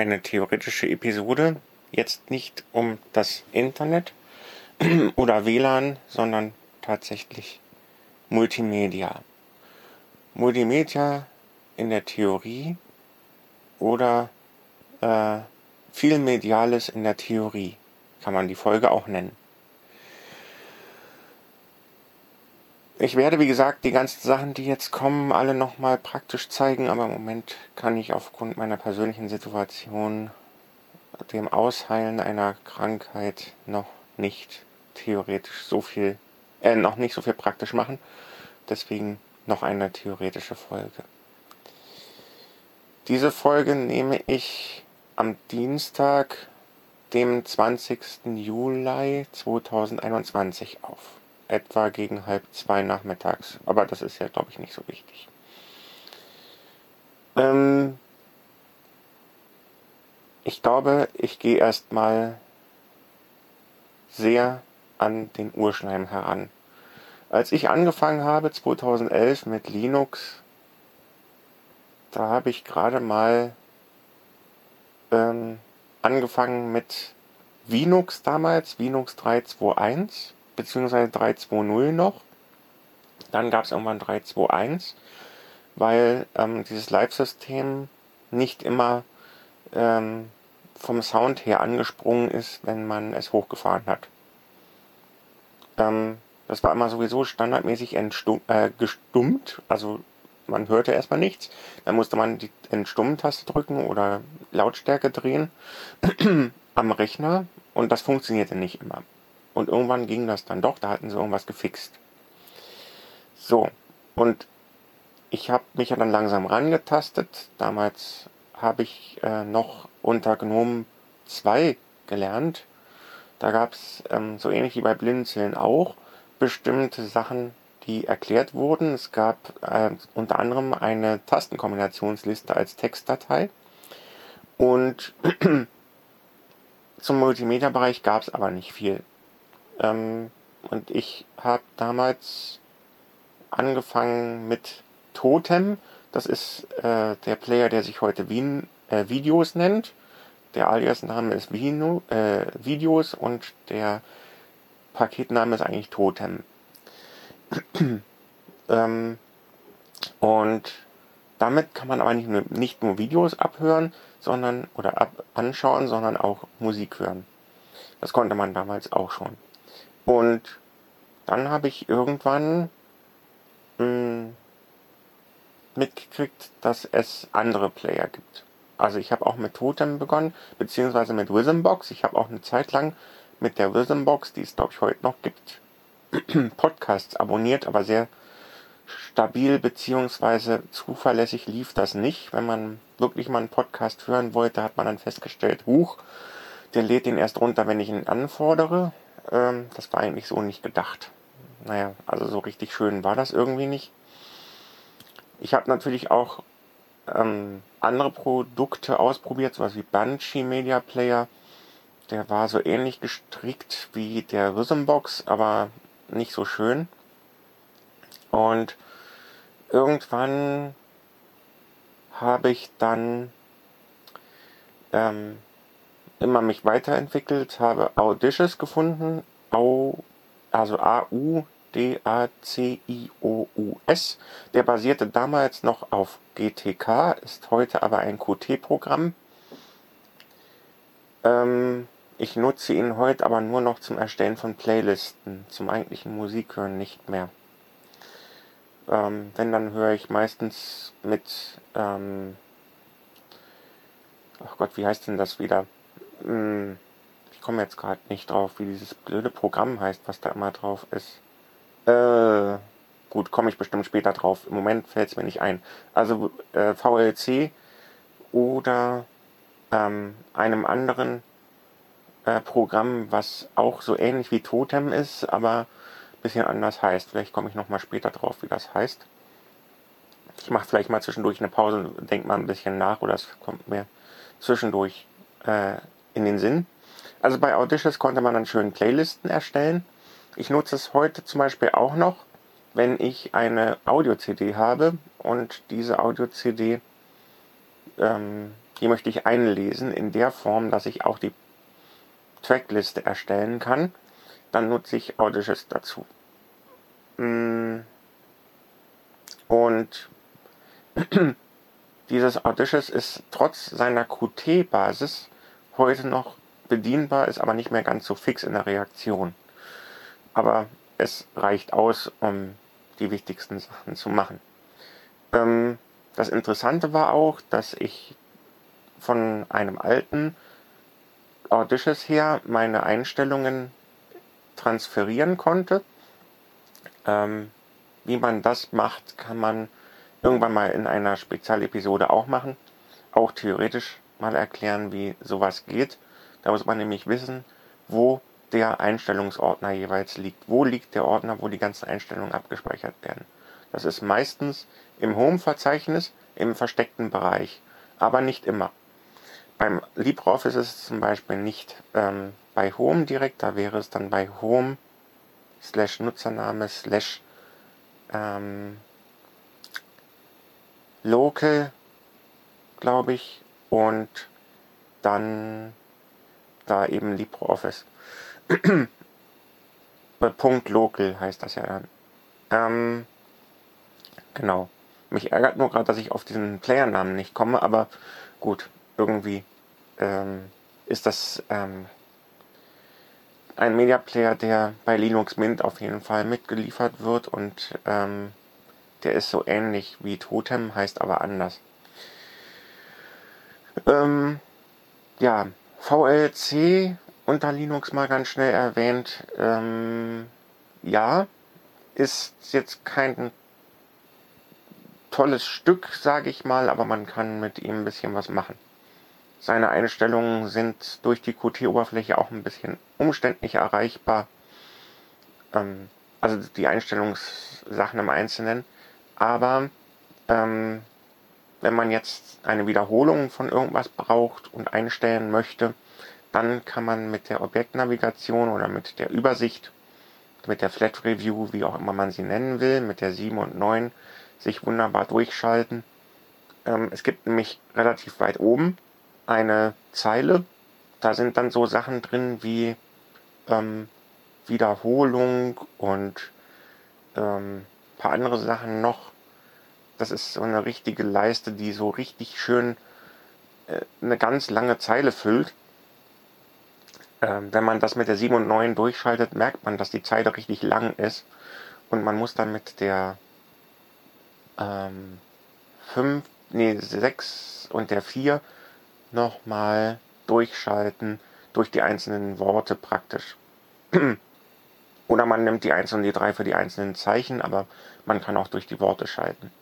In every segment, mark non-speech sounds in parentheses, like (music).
eine theoretische Episode. Jetzt nicht um das Internet (clears throat) oder WLAN, sondern tatsächlich Multimedia. Multimedia in der Theorie oder äh, viel Mediales in der Theorie kann man die Folge auch nennen. Ich werde, wie gesagt, die ganzen Sachen, die jetzt kommen, alle nochmal praktisch zeigen, aber im Moment kann ich aufgrund meiner persönlichen Situation dem Ausheilen einer Krankheit noch nicht theoretisch so viel, äh, noch nicht so viel praktisch machen. Deswegen noch eine theoretische Folge. Diese Folge nehme ich am Dienstag, dem 20. Juli 2021 auf etwa gegen halb zwei nachmittags. Aber das ist ja, glaube ich, nicht so wichtig. Ähm ich glaube, ich gehe erstmal sehr an den Urschleim heran. Als ich angefangen habe 2011 mit Linux, da habe ich gerade mal ähm, angefangen mit Linux damals, Linux 3.2.1 beziehungsweise 3.2.0 noch. Dann gab es irgendwann 3.2.1, weil ähm, dieses Live-System nicht immer ähm, vom Sound her angesprungen ist, wenn man es hochgefahren hat. Ähm, das war immer sowieso standardmäßig äh, gestummt, also man hörte erstmal nichts. Dann musste man die Entstummen-Taste drücken oder Lautstärke drehen (clears throat) am Rechner und das funktionierte nicht immer. Und irgendwann ging das dann doch, da hatten sie irgendwas gefixt. So, und ich habe mich ja dann langsam rangetastet. Damals habe ich äh, noch unter Gnome 2 gelernt. Da gab es ähm, so ähnlich wie bei Blinzeln auch bestimmte Sachen, die erklärt wurden. Es gab äh, unter anderem eine Tastenkombinationsliste als Textdatei. Und (clears throat) zum Multimedia-Bereich gab es aber nicht viel. Ähm, und ich habe damals angefangen mit Totem. Das ist äh, der Player, der sich heute Wien, äh, Videos nennt. Der Alias-Name ist Vino, äh, Videos und der Paketname ist eigentlich Totem. (clears throat) ähm, und damit kann man aber nicht nur, nicht nur Videos abhören, sondern oder ab, anschauen, sondern auch Musik hören. Das konnte man damals auch schon. Und dann habe ich irgendwann mh, hm, mitgekriegt, dass es andere Player gibt. Also ich habe auch mit Totem begonnen, beziehungsweise mit Wisdombox. Ich habe auch eine Zeit lang mit der Wisdombox, die es glaube ich heute noch gibt, (clears throat) Podcasts abonniert, aber sehr stabil beziehungsweise zuverlässig lief das nicht. Wenn man wirklich mal einen Podcast hören wollte, hat man dann festgestellt, huch, der lädt den erst runter, wenn ich ihn anfordere. Ähm, das war eigentlich so nicht gedacht. Naja, also so richtig schön war das irgendwie nicht. Ich habe natürlich auch ähm, andere Produkte ausprobiert, sowas wie Banshee Media Player. Der war so ähnlich gestrickt wie der Rhythmbox, aber nicht so schön. Und irgendwann habe ich dann ähm, immer mich weiterentwickelt, habe Audacious gefunden, Au, also A-U-D-A-C-I-O-U-S. Der basierte damals noch auf GTK, ist heute aber ein Qt-Programm. Ähm, ich nutze ihn heute aber nur noch zum Erstellen von Playlisten, zum eigentlichen Musikhören nicht mehr. Ähm, wenn, dann höre ich meistens mit, ähm, ach Gott, wie heißt denn das wieder? Hm, ich komme jetzt gerade nicht drauf, wie dieses blöde Programm heißt, was da immer drauf ist. Äh, gut, komme ich bestimmt später drauf. Im Moment fällt es mir nicht ein. Also äh, VLC oder ähm, einem anderen äh, Programm, was auch so ähnlich wie Totem ist, aber ein bisschen anders heißt. Vielleicht komme ich nochmal später drauf, wie das heißt. Ich mache vielleicht mal zwischendurch eine Pause und denke mal ein bisschen nach oder es kommt mir zwischendurch äh, in den Sinn. Also bei Audacious konnte man dann schön Playlisten erstellen. Ich nutze es heute zum Beispiel auch noch, wenn ich eine Audio-CD habe und diese Audio-CD ähm, die möchte ich einlesen in der Form, dass ich auch die Trackliste erstellen kann. Dann nutze ich Audacious dazu. Mm. Und (clears throat) dieses Audacious ist trotz seiner Qt-Basis heute noch bedienbar, ist aber nicht mehr ganz so fix in der Reaktion. Aber es reicht aus, um die wichtigsten Sachen zu machen. Ähm, das Interessante war auch, dass ich von einem alten Audacious her meine Einstellungen transferieren konnte. Ähm, wie man das macht, kann man irgendwann mal in einer Spezialepisode auch machen. Auch theoretisch mal erklären, wie sowas geht. Da muss man nämlich wissen, wo der Einstellungsordner jeweils liegt. Wo liegt der Ordner, wo die ganzen Einstellungen abgespeichert werden. Das ist meistens im Home-Verzeichnis im versteckten Bereich, aber nicht immer. Beim LibreOffice ist es zum Beispiel nicht ähm, bei Home direkt, da wäre es dann bei Home slash Nutzername slash ähm, Local, glaube ich, und dann da eben LibreOffice. (clears throat) Punkt Local heißt das ja dann. Ähm, genau. Mich ärgert nur gerade, dass ich auf diesen Playernamen nicht komme, aber gut, irgendwie ähm, ist das ähm, ein Media Player, der bei Linux Mint auf jeden Fall mitgeliefert wird und ähm, der ist so ähnlich wie Totem, heißt aber anders. Ähm, ja, VLC unter Linux mal ganz schnell erwähnt. Ähm, ja, ist jetzt kein tolles Stück, sage ich mal, aber man kann mit ihm ein bisschen was machen. Seine Einstellungen sind durch die Qt-Oberfläche auch ein bisschen umständlich erreichbar. Ähm, also die Einstellungssachen im Einzelnen. Aber ähm, wenn man jetzt eine Wiederholung von irgendwas braucht und einstellen möchte, dann kann man mit der Objektnavigation oder mit der Übersicht, mit der Flat Review, wie auch immer man sie nennen will, mit der 7 und 9 sich wunderbar durchschalten. Ähm, es gibt nämlich relativ weit oben eine Zeile. Da sind dann so Sachen drin wie ähm, Wiederholung und ähm, paar andere Sachen noch. Das ist so eine richtige Leiste, die so richtig schön äh, eine ganz lange Zeile füllt. Ähm, wenn man das mit der 7 und 9 durchschaltet, merkt man, dass die Zeile richtig lang ist. Und man muss dann mit der ähm, 5, nee, 6 und der 4 nochmal durchschalten durch die einzelnen Worte praktisch. (clears throat) Oder man nimmt die 1 und die 3 für die einzelnen Zeichen, aber man kann auch durch die Worte schalten.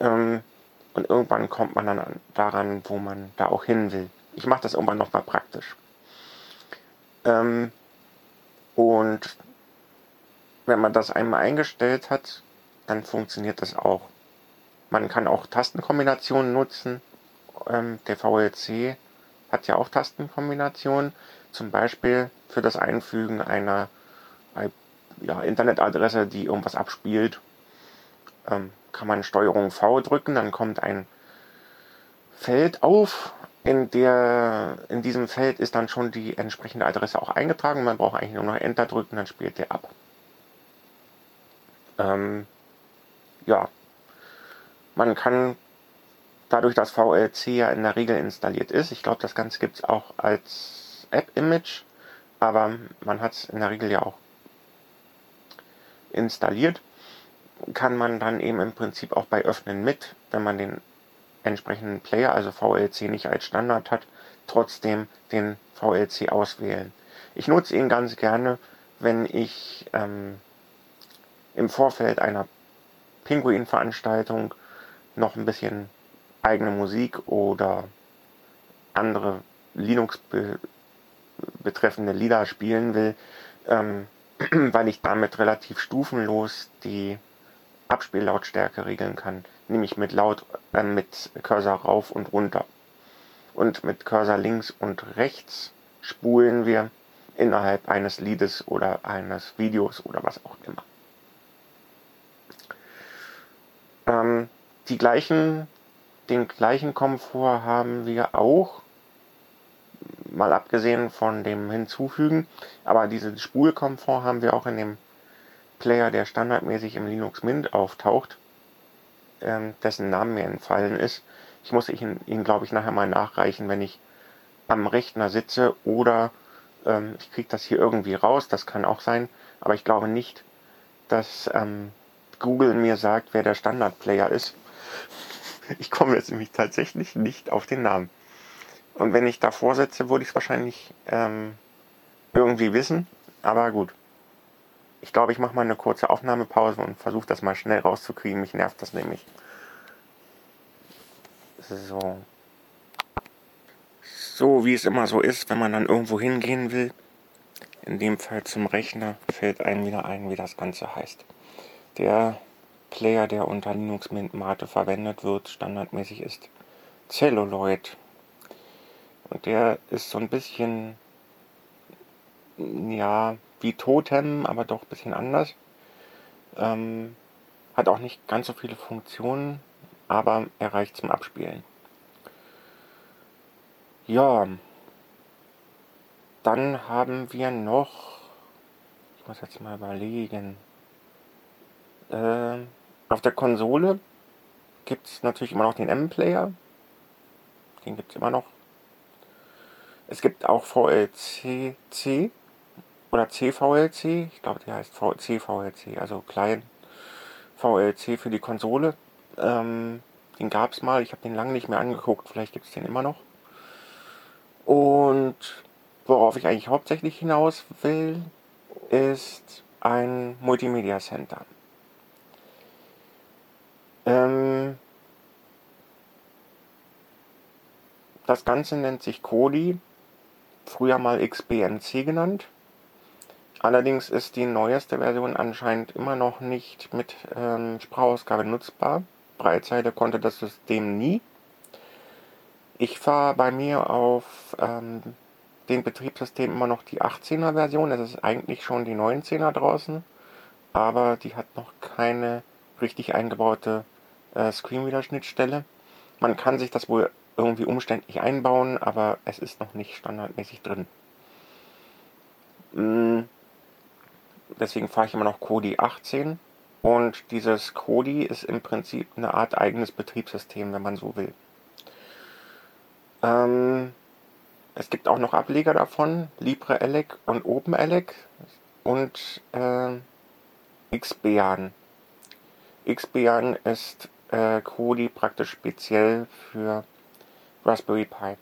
Ähm, und irgendwann kommt man dann daran, wo man da auch hin will. Ich mache das irgendwann nochmal praktisch. Ähm, und wenn man das einmal eingestellt hat, dann funktioniert das auch. Man kann auch Tastenkombinationen nutzen. Ähm, der VLC hat ja auch Tastenkombinationen, zum Beispiel für das Einfügen einer ja, Internetadresse, die irgendwas abspielt. Ähm, kann man Steuerung V drücken, dann kommt ein Feld auf. In, der, in diesem Feld ist dann schon die entsprechende Adresse auch eingetragen. Man braucht eigentlich nur noch Enter drücken, dann spielt der ab. Ähm, ja, man kann dadurch, dass VLC ja in der Regel installiert ist, ich glaube, das Ganze gibt es auch als App-Image, aber man hat es in der Regel ja auch installiert, kann man dann eben im Prinzip auch bei Öffnen mit, wenn man den entsprechenden Player, also VLC nicht als Standard hat, trotzdem den VLC auswählen. Ich nutze ihn ganz gerne, wenn ich ähm, im Vorfeld einer Pinguin-Veranstaltung noch ein bisschen eigene Musik oder andere Linux be betreffende Lieder spielen will, ähm, (clears throat) weil ich damit relativ stufenlos die Abspiellautstärke regeln kann, nämlich mit laut äh, mit Cursor rauf und runter. Und mit Cursor links und rechts spulen wir innerhalb eines Liedes oder eines Videos oder was auch immer. Ähm, die gleichen den gleichen Komfort haben wir auch, mal abgesehen von dem Hinzufügen, aber diesen Spulkomfort haben wir auch in dem Player, der standardmäßig im Linux Mint auftaucht, ähm, dessen Namen mir entfallen ist. Ich muss ihn, ihn glaube ich, nachher mal nachreichen, wenn ich am Rechner sitze oder ähm, ich kriege das hier irgendwie raus, das kann auch sein, aber ich glaube nicht, dass ähm, Google mir sagt, wer der Standardplayer ist. (laughs) Ich komme jetzt nämlich tatsächlich nicht auf den Namen. Und wenn ich davor sitze, würde ich es wahrscheinlich ähm, irgendwie wissen. Aber gut. Ich glaube, ich mache mal eine kurze Aufnahmepause und versuche das mal schnell rauszukriegen. Mich nervt das nämlich. So. So, wie es immer so ist, wenn man dann irgendwo hingehen will. In dem Fall zum Rechner fällt einem wieder ein, wie das Ganze heißt. Der Player, der unter Linux Mint Mate verwendet wird, standardmäßig ist Celluloid. Und der ist so ein bisschen, ja, wie Totem, aber doch ein bisschen anders. Ähm, hat auch nicht ganz so viele Funktionen, aber er reicht zum Abspielen. Ja, dann haben wir noch, ich muss jetzt mal überlegen, äh, auf der Konsole gibt es natürlich immer noch den M-Player. Den gibt es immer noch. Es gibt auch VLC-C oder CVLC. Ich glaube, der heißt CVLC, also klein VLC für die Konsole. Ähm, den gab es mal. Ich habe den lange nicht mehr angeguckt. Vielleicht gibt es den immer noch. Und worauf ich eigentlich hauptsächlich hinaus will, ist ein Multimedia Center. Ähm, das Ganze nennt sich Kodi, früher mal XBMC genannt. Allerdings ist die neueste Version anscheinend immer noch nicht mit ähm, Sprachausgabe nutzbar. Breitseite konnte das System nie. Ich fahre bei mir auf ähm, den Betriebssystem immer noch die 18er Version. Es ist eigentlich schon die 19er draußen, aber die hat noch keine richtig eingebaute äh, Screenreader-Schnittstelle. Man kann sich das wohl irgendwie umständlich einbauen, aber es ist noch nicht standardmäßig drin. Deswegen fahre ich immer noch Kodi 18 und dieses Kodi ist im Prinzip eine Art eigenes Betriebssystem, wenn man so will. Ähm, es gibt auch noch Ableger davon, LibreELEC und OpenELEC und äh, Xbean. Xbean ist äh, Kodi praktisch speziell für Raspberry Pi.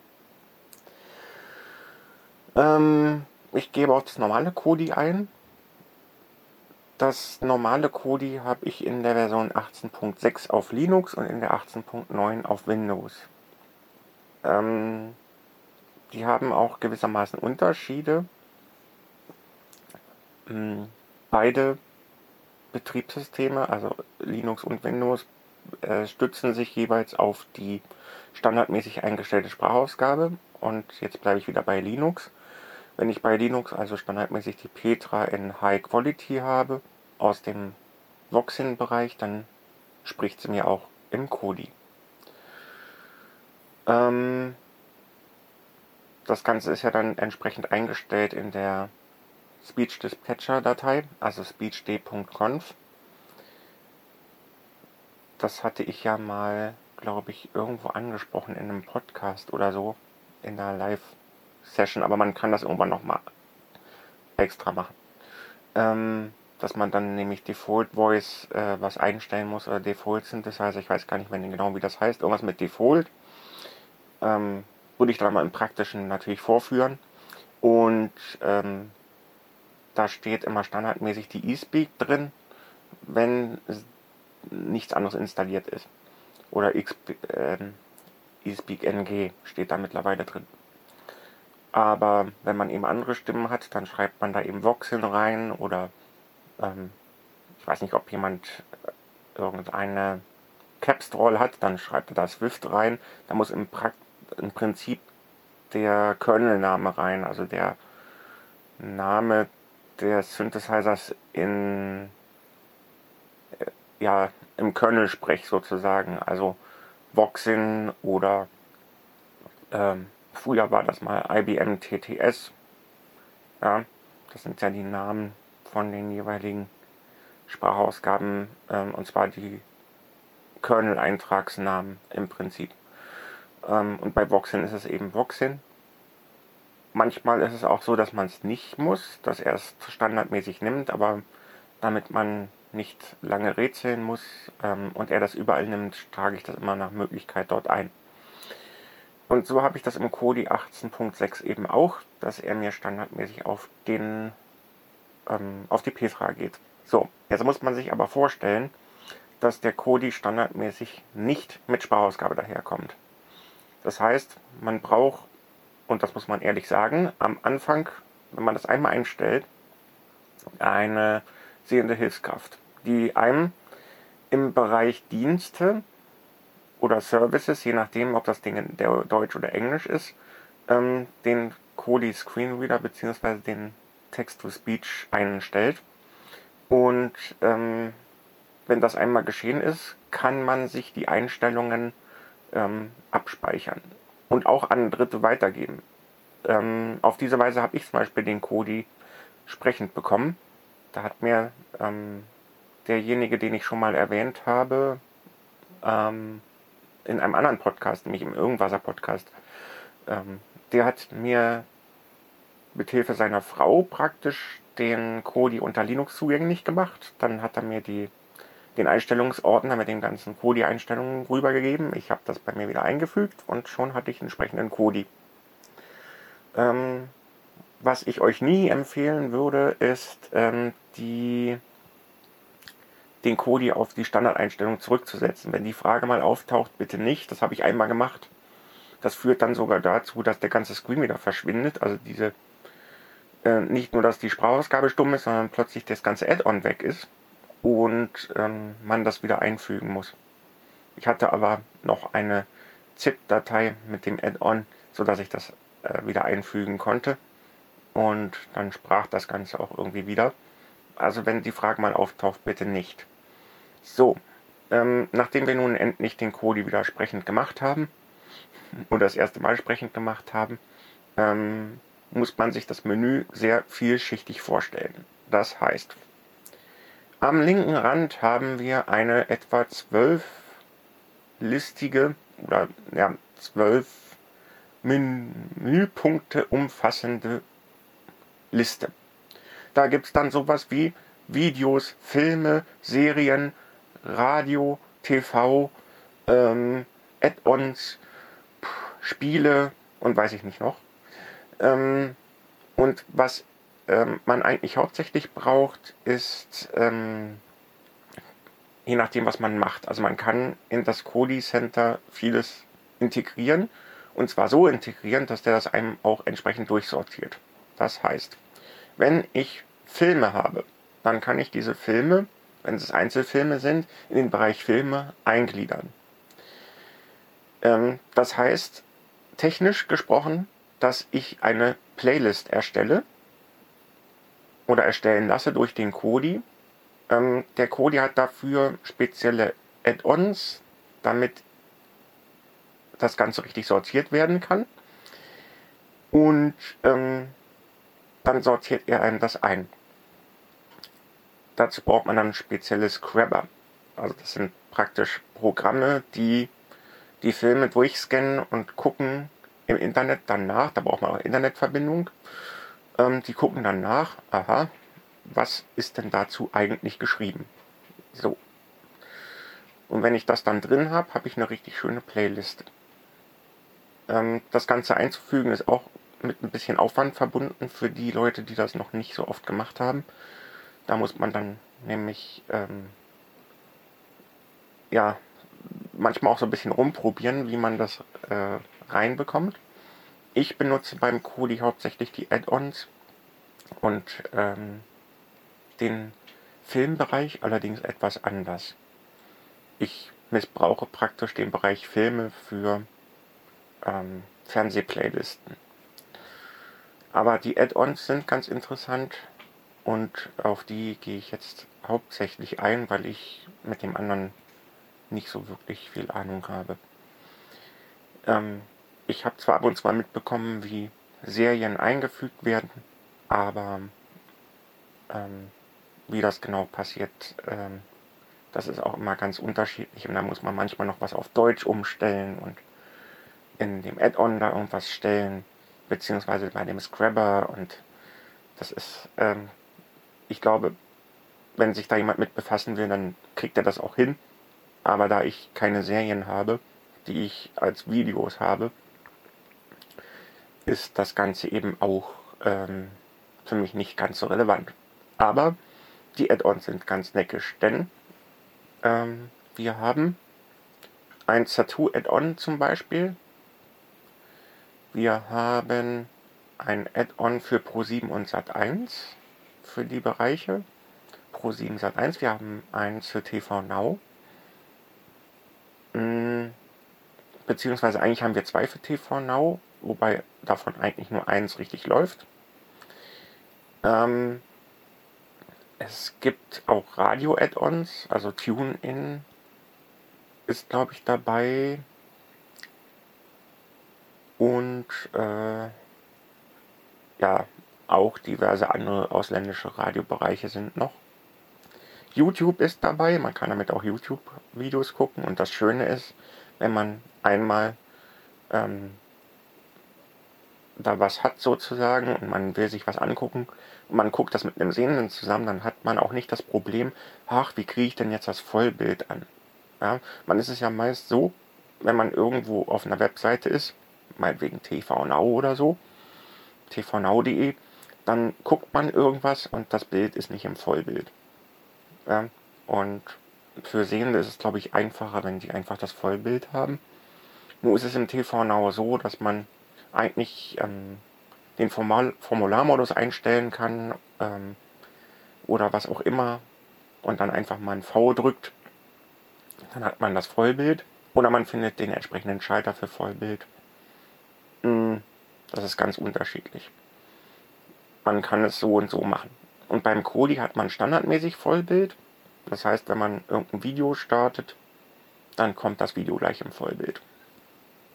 Ähm, ich gebe auch das normale Kodi ein. Das normale Kodi habe ich in der Version 18.6 auf Linux und in der 18.9 auf Windows. Ähm, die haben auch gewissermaßen Unterschiede. Hm, beide Betriebssysteme, also Linux und Windows, äh, stützen sich jeweils auf die standardmäßig eingestellte Sprachausgabe. Und jetzt bleibe ich wieder bei Linux. Wenn ich bei Linux also standardmäßig die Petra in High Quality habe, aus dem Voxin-Bereich, dann spricht sie mir auch im Kodi. Ähm, das Ganze ist ja dann entsprechend eingestellt in der Speech Dispatcher Datei, also speechd.conf das hatte ich ja mal, glaube ich, irgendwo angesprochen in einem Podcast oder so, in der Live-Session, aber man kann das irgendwann nochmal extra machen. Ähm, dass man dann nämlich Default Voice äh, was einstellen muss oder Default Synthesizer, ich weiß gar nicht mehr genau, wie das heißt, irgendwas mit Default. Ähm, würde ich dann mal im Praktischen natürlich vorführen. Und ähm, da steht immer standardmäßig die eSpeak drin. Wenn nichts anderes installiert ist. Oder äh, eSpeak NG steht da mittlerweile drin. Aber wenn man eben andere Stimmen hat, dann schreibt man da eben Voxin rein oder ähm, ich weiß nicht, ob jemand äh, irgendeine Capstroll hat, dann schreibt er da Swift rein. Da muss im, pra im Prinzip der Kernel-Name rein, also der Name des Synthesizers in ja, im Kernel-Sprech sozusagen. Also Voxin oder ähm, früher war das mal IBM TTS. Ja, das sind ja die Namen von den jeweiligen Sprachausgaben ähm, und zwar die Kernel-Eintragsnamen im Prinzip. Ähm, und bei Voxin ist es eben Voxin. Manchmal ist es auch so, dass man es nicht muss, dass er es standardmäßig nimmt, aber damit man nicht lange rätseln muss ähm, und er das überall nimmt, trage ich das immer nach Möglichkeit dort ein. Und so habe ich das im Kodi 18.6 eben auch, dass er mir standardmäßig auf den ähm, auf die Petra geht. So, jetzt muss man sich aber vorstellen, dass der Kodi standardmäßig nicht mit Sprachausgabe daherkommt. Das heißt, man braucht, und das muss man ehrlich sagen, am Anfang, wenn man das einmal einstellt, eine sehende Hilfskraft, die einem im Bereich Dienste oder Services, je nachdem, ob das Ding in Deutsch oder Englisch ist, ähm, den Kodi Screenreader bzw. den Text-to-Speech einstellt. Und ähm, wenn das einmal geschehen ist, kann man sich die Einstellungen ähm, abspeichern und auch an Dritte weitergeben. Ähm, auf diese Weise habe ich zum Beispiel den Kodi sprechend bekommen. Da hat mir ähm, derjenige, den ich schon mal erwähnt habe, ähm, in einem anderen Podcast, nämlich im Irgendwasser Podcast, ähm, der hat mir mit Hilfe seiner Frau praktisch den Kodi unter Linux zugänglich gemacht. Dann hat er mir die, den Einstellungsordner mit den ganzen Kodi-Einstellungen rübergegeben. Ich habe das bei mir wieder eingefügt und schon hatte ich entsprechenden Kodi. Ähm, was ich euch nie empfehlen würde, ist ähm, die, den Kodi auf die Standardeinstellung zurückzusetzen. Wenn die Frage mal auftaucht, bitte nicht. Das habe ich einmal gemacht. Das führt dann sogar dazu, dass der ganze Screen wieder verschwindet. Also diese äh, nicht nur, dass die Sprachausgabe stumm ist, sondern plötzlich das ganze Add-on weg ist und ähm, man das wieder einfügen muss. Ich hatte aber noch eine ZIP-Datei mit dem Add-on, sodass ich das äh, wieder einfügen konnte und dann sprach das Ganze auch irgendwie wieder. Also wenn die Frage mal auftaucht, bitte nicht. So, ähm, nachdem wir nun endlich den Kodi wieder sprechend gemacht haben, (laughs) oder das erste Mal sprechend gemacht haben, ähm, muss man sich das Menü sehr vielschichtig vorstellen. Das heißt, am linken Rand haben wir eine etwa zwölflistige oder ja, zwölf Menüpunkte umfassende Liste. Da gibt es dann sowas wie Videos, Filme, Serien, Radio, TV, ähm, Add-ons, Spiele und weiß ich nicht noch. Ähm, und was ähm, man eigentlich hauptsächlich braucht, ist, ähm, je nachdem, was man macht. Also man kann in das Kodi Center vieles integrieren. Und zwar so integrieren, dass der das einem auch entsprechend durchsortiert. Das heißt, wenn ich Filme habe, dann kann ich diese Filme, wenn es Einzelfilme sind, in den Bereich Filme eingliedern. Ähm, das heißt, technisch gesprochen dass ich eine Playlist erstelle oder erstellen lasse durch den Kodi. Ähm, der Kodi hat dafür spezielle Add-ons, damit das Ganze richtig sortiert werden kann. Und ähm, dann sortiert er einem das ein. Dazu braucht man dann ein spezielles Scrabber. Also das sind praktisch Programme, die die Filme durchscannen und gucken, im Internet dann nach, da braucht man auch Internetverbindung. Ähm, die gucken dann nach, aha, was ist denn dazu eigentlich geschrieben? So. Und wenn ich das dann drin habe, habe ich eine richtig schöne Playlist. Ähm, das Ganze einzufügen ist auch mit ein bisschen Aufwand verbunden für die Leute, die das noch nicht so oft gemacht haben. Da muss man dann nämlich ähm, ja manchmal auch so ein bisschen rumprobieren, wie man das äh, reinbekommt. Ich benutze beim Kodi hauptsächlich die Add-ons und ähm, den Filmbereich allerdings etwas anders. Ich missbrauche praktisch den Bereich Filme für ähm, Fernsehplaylisten. Aber die Add-ons sind ganz interessant und auf die gehe ich jetzt hauptsächlich ein, weil ich mit dem anderen nicht so wirklich viel Ahnung habe. Ähm, ich habe zwar ab und zu mal mitbekommen, wie Serien eingefügt werden, aber ähm, wie das genau passiert, ähm, das ist auch immer ganz unterschiedlich und da muss man manchmal noch was auf Deutsch umstellen und in dem Add-on da irgendwas stellen, beziehungsweise bei dem Scrabber und das ist, ähm, ich glaube, wenn sich da jemand mit befassen will, dann kriegt er das auch hin. Aber da ich keine Serien habe, die ich als Videos habe, ist das Ganze eben auch ähm, für mich nicht ganz so relevant. Aber die Add-ons sind ganz neckisch, denn ähm, wir haben ein Tattoo Add-on zum Beispiel. Wir haben ein Add-on für Pro7 und Sat1 für die Bereiche. Pro7 Sat1, wir haben eins für TV Now. Beziehungsweise eigentlich haben wir zwei für TV Now, wobei davon eigentlich nur eins richtig läuft. Ähm, es gibt auch Radio-Add-ons, also TuneIn ist, glaube ich, dabei. Und äh, ja, auch diverse andere ausländische Radiobereiche sind noch. YouTube ist dabei, man kann damit auch YouTube-Videos gucken. Und das Schöne ist, wenn man einmal ähm, da was hat sozusagen und man will sich was angucken und man guckt das mit einem Sehenden zusammen, dann hat man auch nicht das Problem, ach, wie kriege ich denn jetzt das Vollbild an? Ja, man ist es ja meist so, wenn man irgendwo auf einer Webseite ist, meinetwegen TV Now oder so, tvnow.de, dann guckt man irgendwas und das Bild ist nicht im Vollbild. Ja, und für Sehende ist es, glaube ich, einfacher, wenn sie einfach das Vollbild haben. Nur ist es im TV Now so, dass man eigentlich ähm, den Formal Formularmodus einstellen kann ähm, oder was auch immer und dann einfach mal ein V drückt. Dann hat man das Vollbild oder man findet den entsprechenden Schalter für Vollbild. Hm, das ist ganz unterschiedlich. Man kann es so und so machen. Und beim Kodi hat man standardmäßig Vollbild. Das heißt, wenn man irgendein Video startet, dann kommt das Video gleich im Vollbild.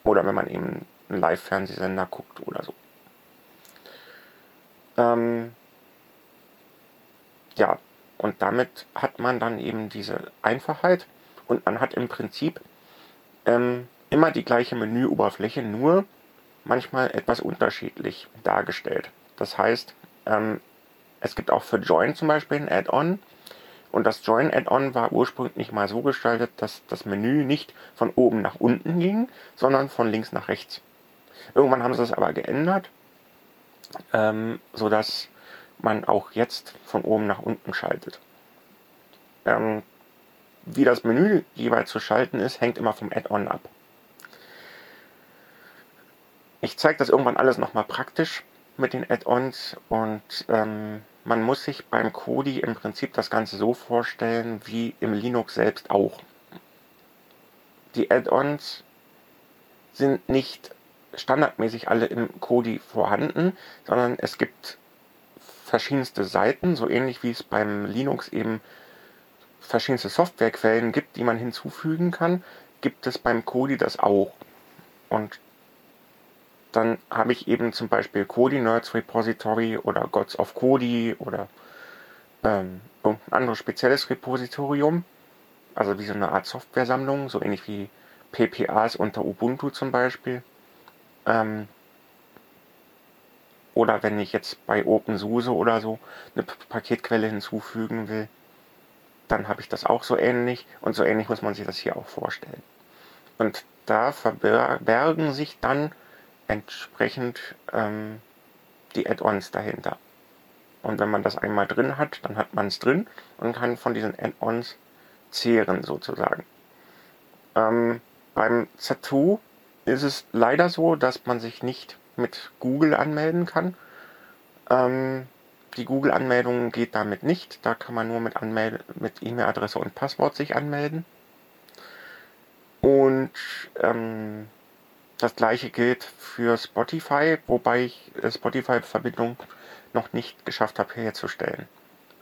Oder wenn man eben einen Live-Fernsehsender guckt oder so. Ähm, ja, und damit hat man dann eben diese Einfachheit und man hat im Prinzip ähm, immer die gleiche Menüoberfläche, nur manchmal etwas unterschiedlich dargestellt. Das heißt, ähm, es gibt auch für Join zum Beispiel ein Add-on, und das Join-Add-on war ursprünglich mal so gestaltet, dass das Menü nicht von oben nach unten ging, sondern von links nach rechts. Irgendwann haben sie es aber geändert, ähm, sodass man auch jetzt von oben nach unten schaltet. Ähm, wie das Menü jeweils zu schalten ist, hängt immer vom Add-on ab. Ich zeige das irgendwann alles nochmal praktisch mit den Add-ons und ähm, man muss sich beim Kodi im Prinzip das Ganze so vorstellen wie im Linux selbst auch. Die Add-ons sind nicht standardmäßig alle im Kodi vorhanden, sondern es gibt verschiedenste Seiten, so ähnlich wie es beim Linux eben verschiedenste Softwarequellen gibt, die man hinzufügen kann, gibt es beim Kodi das auch. Und dann habe ich eben zum Beispiel Kodi Nerds Repository oder Gods of Kodi oder ähm, irgendein anderes spezielles Repositorium. Also wie so eine Art Software-Sammlung, so ähnlich wie PPAs unter Ubuntu zum Beispiel. Ähm, oder wenn ich jetzt bei OpenSUSE oder so eine Paketquelle hinzufügen will, dann habe ich das auch so ähnlich und so ähnlich muss man sich das hier auch vorstellen. Und da verbergen sich dann entsprechend ähm, die Add-ons dahinter. Und wenn man das einmal drin hat, dann hat man es drin und kann von diesen Add-ons zehren sozusagen. Ähm, beim Z2 ist es leider so, dass man sich nicht mit Google anmelden kann. Ähm, die Google-Anmeldung geht damit nicht. Da kann man nur mit mit E-Mail-Adresse und Passwort sich anmelden. Und ähm, das gleiche gilt für Spotify, wobei ich äh, Spotify-Verbindung noch nicht geschafft habe herzustellen.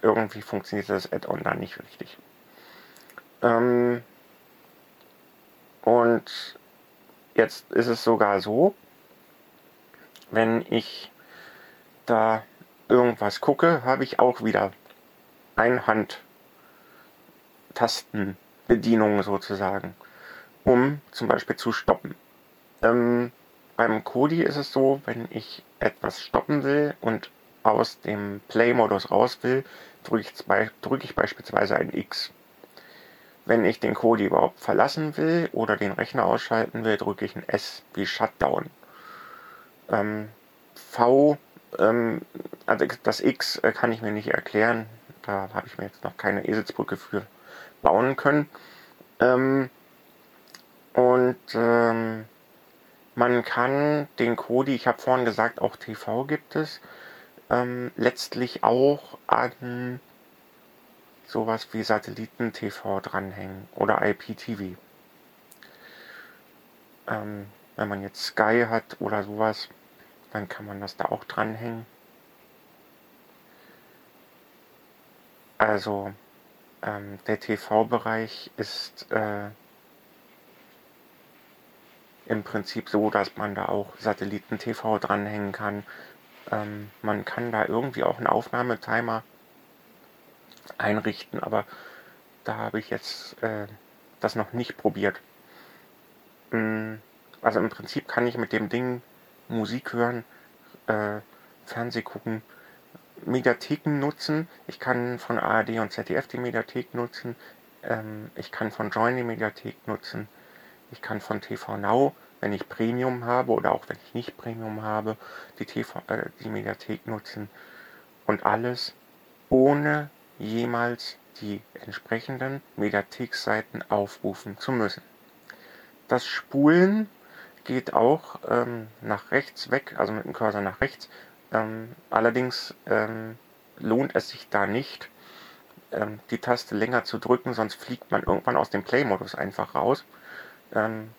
Irgendwie funktioniert das Add-on da nicht richtig. Ähm und jetzt ist es sogar so, wenn ich da irgendwas gucke, habe ich auch wieder Einhandtastenbedienungen sozusagen, um zum Beispiel zu stoppen. Ähm, beim Kodi ist es so, wenn ich etwas stoppen will und aus dem Play-Modus raus will, drücke ich, drück ich beispielsweise ein X. Wenn ich den Kodi überhaupt verlassen will oder den Rechner ausschalten will, drücke ich ein S wie Shutdown. Ähm, v, ähm, also das X äh, kann ich mir nicht erklären. Da habe ich mir jetzt noch keine Eselsbrücke für bauen können. Ähm, und ähm, man kann den Kodi, ich habe vorhin gesagt, auch TV gibt es, ähm, letztlich auch an sowas wie Satelliten-TV dranhängen oder IPTV. Ähm, wenn man jetzt Sky hat oder sowas, dann kann man das da auch dranhängen. Also ähm, der TV-Bereich ist äh, im Prinzip so, dass man da auch Satelliten-TV dranhängen kann. Ähm, man kann da irgendwie auch einen Aufnahmetimer einrichten, aber da habe ich jetzt äh, das noch nicht probiert. Mm, also im Prinzip kann ich mit dem Ding Musik hören, äh, Fernseh gucken, Mediatheken nutzen. Ich kann von ARD und ZDF die Mediathek nutzen. Ähm, ich kann von Join die Mediathek nutzen. Ich kann von TV Now, wenn ich Premium habe oder auch wenn ich nicht Premium habe, die, TV, äh, die Mediathek nutzen. Und alles ohne jemals die entsprechenden Mediathekseiten aufrufen zu müssen. Das Spulen geht auch ähm, nach rechts weg, also mit dem Cursor nach rechts. Ähm, allerdings ähm, lohnt es sich da nicht, ähm, die Taste länger zu drücken, sonst fliegt man irgendwann aus dem Play-Modus einfach raus. Ähm,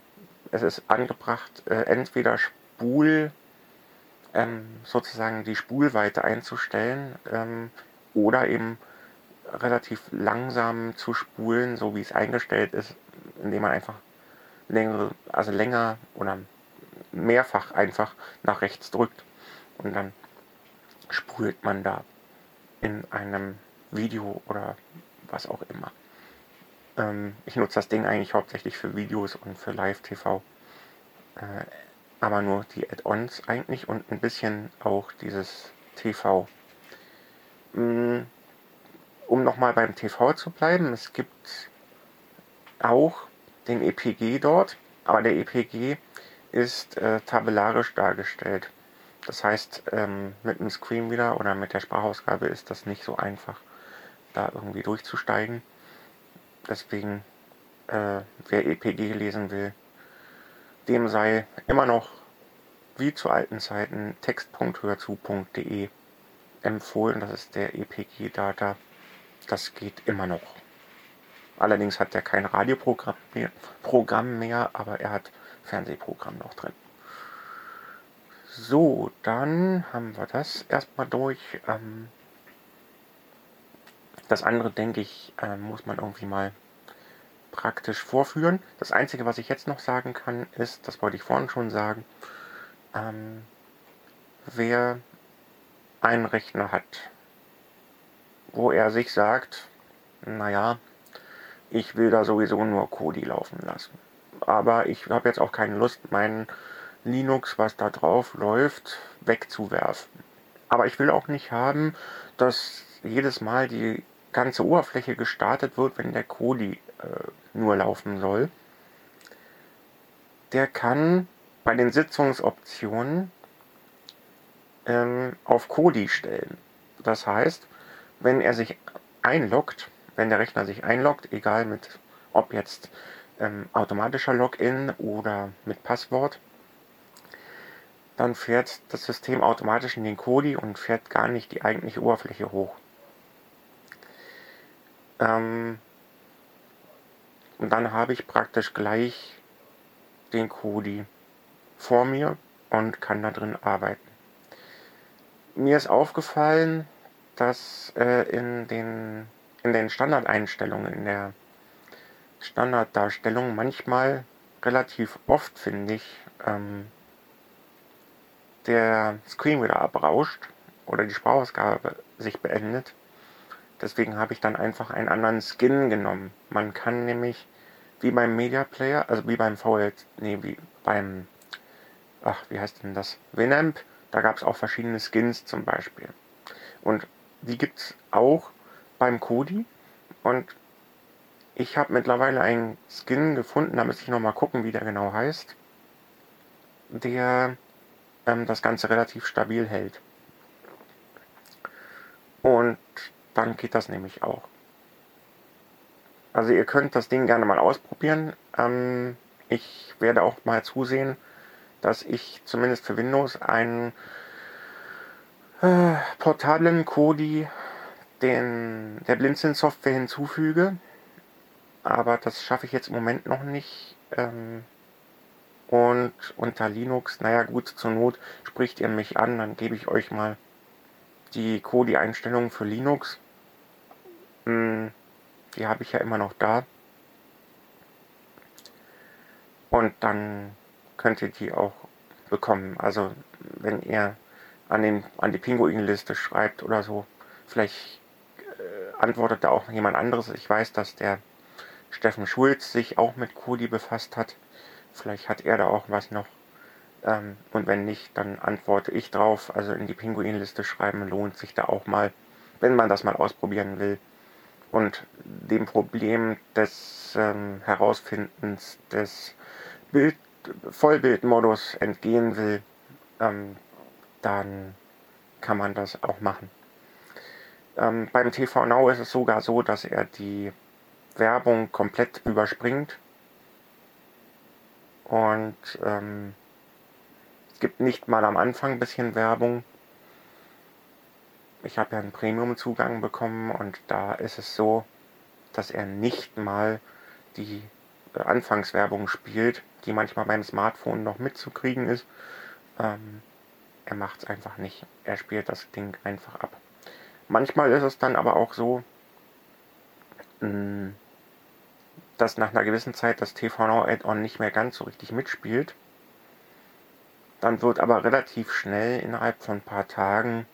es ist angebracht, äh, entweder Spul, ähm, sozusagen die Spulweite einzustellen oder eben relativ langsam zu spulen, so wie es eingestellt ist, indem man einfach längere, also länger oder mehrfach einfach nach rechts drückt und dann spult man da in einem Video oder was auch immer. Ähm, ich nutze das Ding eigentlich hauptsächlich für Videos und für Live-TV. Äh, aber nur die Add-ons eigentlich und ein bisschen auch dieses TV. Mm, um nochmal beim TV zu bleiben, es gibt auch den EPG dort, aber der EPG ist äh, tabellarisch dargestellt. Das heißt, ähm, mit dem Screenreader oder mit der Sprachausgabe ist das nicht so einfach, da irgendwie durchzusteigen. Deswegen, äh, wer EPG lesen will, dem sei immer noch wie zu alten Zeiten text.hörzu.de empfohlen. Das ist der EPG-Data. Das geht immer noch. Allerdings hat er kein Radioprogramm mehr, Programm mehr, aber er hat Fernsehprogramm noch drin. So, dann haben wir das erstmal durch. Ähm, das andere, denke ich, äh, muss man irgendwie mal praktisch vorführen. Das Einzige, was ich jetzt noch sagen kann, ist, das wollte ich vorhin schon sagen, ähm, wer einen Rechner hat, wo er sich sagt, naja, ich will da sowieso nur Kodi laufen lassen. Aber ich habe jetzt auch keine Lust, mein Linux, was da drauf läuft, wegzuwerfen. Aber ich will auch nicht haben, dass jedes Mal die ganze Oberfläche gestartet wird, wenn der Kodi äh, nur laufen soll. Der kann bei den Sitzungsoptionen ähm, auf Kodi stellen. Das heißt, wenn er sich einloggt, wenn der Rechner sich einloggt, egal mit ob jetzt ähm, automatischer Login oder mit Passwort, dann fährt das System automatisch in den Kodi und fährt gar nicht die eigentliche Oberfläche hoch. Ähm, und dann habe ich praktisch gleich den Kodi vor mir und kann da drin arbeiten. Mir ist aufgefallen, dass äh, in den in den Standardeinstellungen, in der Standarddarstellung manchmal relativ oft, finde ich, ähm, der Screen wieder abrauscht oder die Sprachausgabe sich beendet. Deswegen habe ich dann einfach einen anderen Skin genommen. Man kann nämlich wie beim Media Player, also wie beim VL, nee, wie beim, ach, wie heißt denn das? Winamp, da gab es auch verschiedene Skins zum Beispiel. Und die gibt es auch beim Kodi. Und ich habe mittlerweile einen Skin gefunden, da müsste ich nochmal gucken, wie der genau heißt, der ähm, das Ganze relativ stabil hält. Und dann geht das nämlich auch. Also ihr könnt das Ding gerne mal ausprobieren. Ähm, ich werde auch mal zusehen, dass ich zumindest für Windows einen äh, portablen Kodi den, der Blinzeln-Software hinzufüge. Aber das schaffe ich jetzt im Moment noch nicht. Ähm, und unter Linux, naja gut, zur Not spricht ihr mich an, dann gebe ich euch mal die Kodi-Einstellungen für Linux. Hm, die habe ich ja immer noch da. Und dann könnt ihr die auch bekommen. Also wenn ihr an, den, an die Pinguin-Liste schreibt oder so, vielleicht äh, antwortet da auch jemand anderes. Ich weiß, dass der Steffen Schulz sich auch mit Kodi befasst hat. Vielleicht hat er da auch was noch. Ähm, und wenn nicht, dann antworte ich drauf. Also in die Pinguin-Liste schreiben lohnt sich da auch mal, wenn man das mal ausprobieren will. Und dem Problem des ähm, Herausfindens des Bild Vollbildmodus entgehen will, ähm, dann kann man das auch machen. Ähm, beim TV Now ist es sogar so, dass er die Werbung komplett überspringt. Und ähm, es gibt nicht mal am Anfang ein bisschen Werbung. Ich habe ja einen Premium-Zugang bekommen und da ist es so, dass er nicht mal die äh, Anfangswerbung spielt, die manchmal beim Smartphone noch mitzukriegen ist. Ähm, er macht es einfach nicht. Er spielt das Ding einfach ab. Manchmal ist es dann aber auch so, mm, dass nach einer gewissen Zeit das TV Now Add-on nicht mehr ganz so richtig mitspielt. Dann wird aber relativ schnell innerhalb von ein paar Tagen,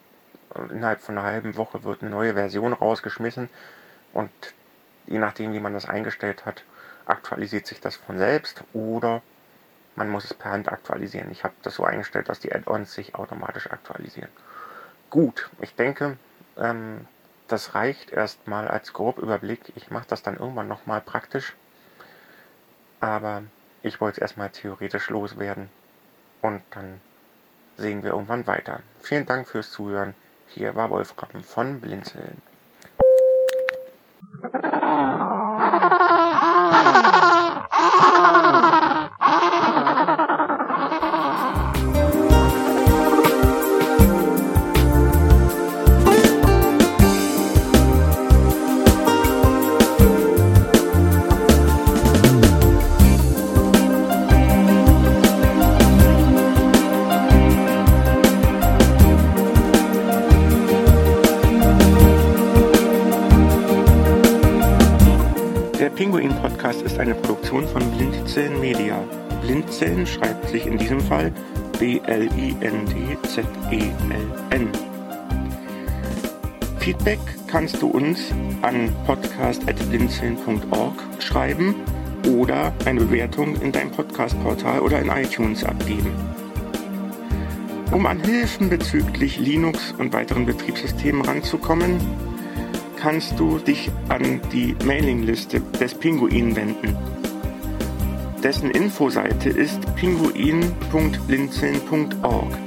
innerhalb von einer halben Woche wird eine neue Version rausgeschmissen und je nachdem wie man das eingestellt hat, aktualisiert sich das von selbst oder man muss es per Hand aktualisieren. Ich habe das so eingestellt, dass die Add-ons sich automatisch aktualisieren. Gut, ich denke, ähm, das reicht erstmal als Grobüberblick. Ich mache das dann irgendwann nochmal praktisch. Aber ich wollte es erstmal theoretisch loswerden. Und dann sehen wir irgendwann weiter. Vielen Dank fürs Zuhören. Hier war Wolfram von Blinzeln. (laughs) Fall B-L-I-N-D-Z-E-L-N. Feedback kannst du uns an podcast.blindzellen.org schreiben oder eine Bewertung in deinem Podcast-Portal oder in iTunes abgeben. Um an Hilfen bezüglich Linux und weiteren Betriebssystemen ranzukommen, kannst du dich an die Mailingliste des Pinguin wenden. Dessen Infoseite ist pinguin.blinzeln.org.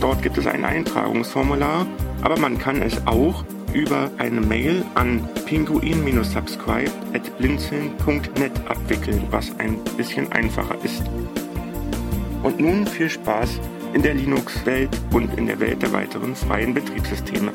Dort gibt es ein Eintragungsformular, aber man kann es auch über eine Mail an pinguin-subscribe at blinzeln.net abwickeln, was ein bisschen einfacher ist. Und nun viel Spaß in der Linux-Welt und in der Welt der weiteren freien Betriebssysteme.